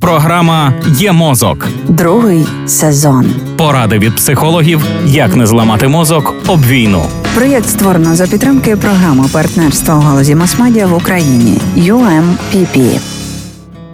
Програма Є мозок. Другий сезон. Поради від психологів, як не зламати мозок об війну. Проєкт створено за підтримки програми партнерства у галузі масмедіа в Україні UMPP.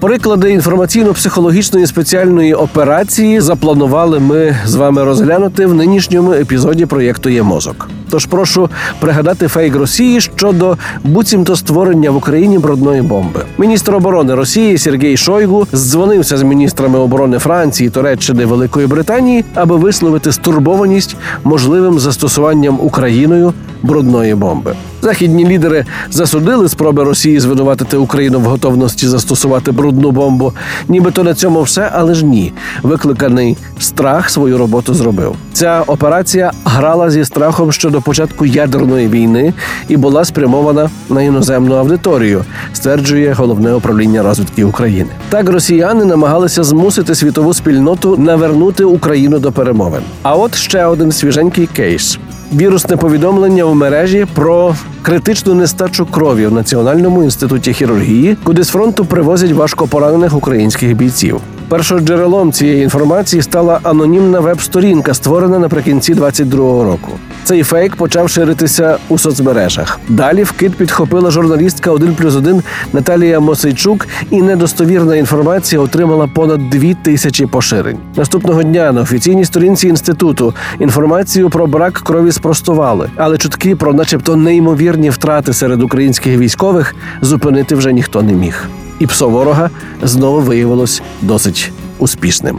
Приклади інформаційно-психологічної спеціальної операції запланували ми з вами розглянути в нинішньому епізоді проєкту Є мозок. Тож прошу пригадати фейк Росії щодо буцімто створення в Україні брудної бомби. Міністр оборони Росії Сергій Шойгу здзвонився з міністрами оборони Франції, Туреччини Великої Британії, аби висловити стурбованість можливим застосуванням Україною брудної бомби. Західні лідери засудили спроби Росії звинуватити Україну в готовності застосувати брудну бомбу. Нібито на цьому все, але ж ні. Викликаний страх свою роботу зробив. Ця операція грала зі страхом щодо початку ядерної війни і була спрямована на іноземну аудиторію, стверджує головне управління розвідки України. Так росіяни намагалися змусити світову спільноту навернути Україну до перемовин. А от ще один свіженький кейс. Вірусне повідомлення у мережі про критичну нестачу крові в Національному інституті хірургії, куди з фронту привозять важкопоранених українських бійців. Першоджерелом цієї інформації стала анонімна веб-сторінка, створена наприкінці 22-го року. Цей фейк почав ширитися у соцмережах. Далі вкид підхопила журналістка 1 плюс 1 Наталія Мосейчук, і недостовірна інформація отримала понад дві тисячі поширень. Наступного дня на офіційній сторінці інституту інформацію про брак крові спростували, але чутки про, начебто, неймовірні втрати серед українських військових зупинити вже ніхто не міг. І псо ворога знову виявилось досить успішним.